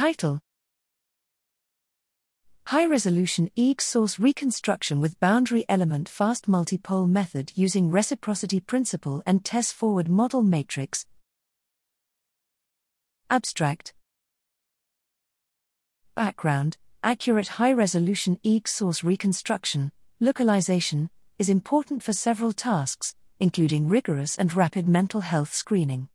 Title. High resolution EEG source reconstruction with boundary element fast multipole method using reciprocity principle and TES forward model matrix. Abstract. Background. Accurate high resolution EEG source reconstruction, localization, is important for several tasks, including rigorous and rapid mental health screening.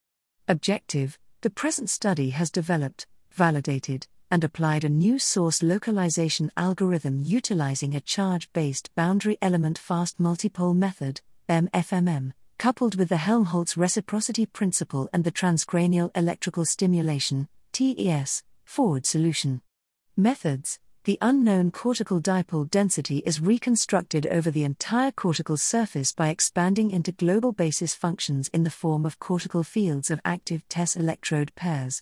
Objective. The present study has developed, validated, and applied a new source localization algorithm utilizing a charge based boundary element fast multipole method, BEM-FMM, coupled with the Helmholtz reciprocity principle and the transcranial electrical stimulation, TES, forward solution. Methods The unknown cortical dipole density is reconstructed over the entire cortical surface by expanding into global basis functions in the form of cortical fields of active TES electrode pairs.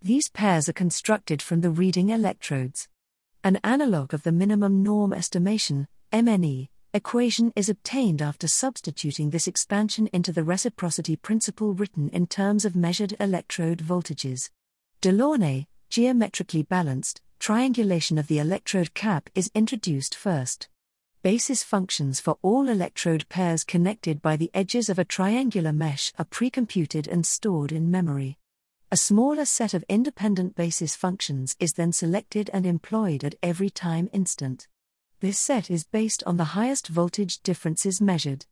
These pairs are constructed from the reading electrodes. An analog of the minimum norm estimation, MNE, equation is obtained after substituting this expansion into the reciprocity principle written in terms of measured electrode voltages. Delaunay, geometrically balanced, triangulation of the electrode cap is introduced first. Basis functions for all electrode pairs connected by the edges of a triangular mesh are precomputed and stored in memory. A smaller set of independent basis functions is then selected and employed at every time instant. This set is based on the highest voltage differences measured.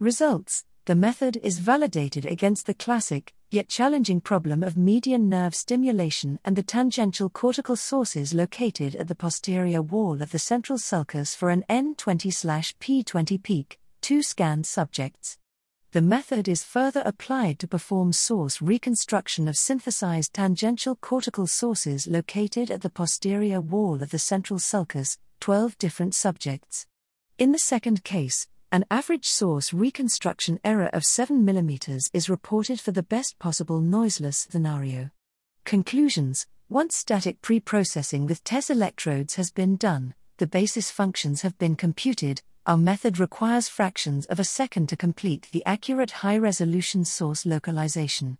Results The method is validated against the classic, yet challenging problem of median nerve stimulation and the tangential cortical sources located at the posterior wall of the central sulcus for an N20 P20 peak, two scanned subjects the method is further applied to perform source reconstruction of synthesized tangential cortical sources located at the posterior wall of the central sulcus, 12 different subjects. In the second case, an average source reconstruction error of 7 mm is reported for the best possible noiseless scenario. Conclusions Once static pre processing with TES electrodes has been done, the basis functions have been computed, our method requires fractions of a second to complete the accurate high resolution source localization.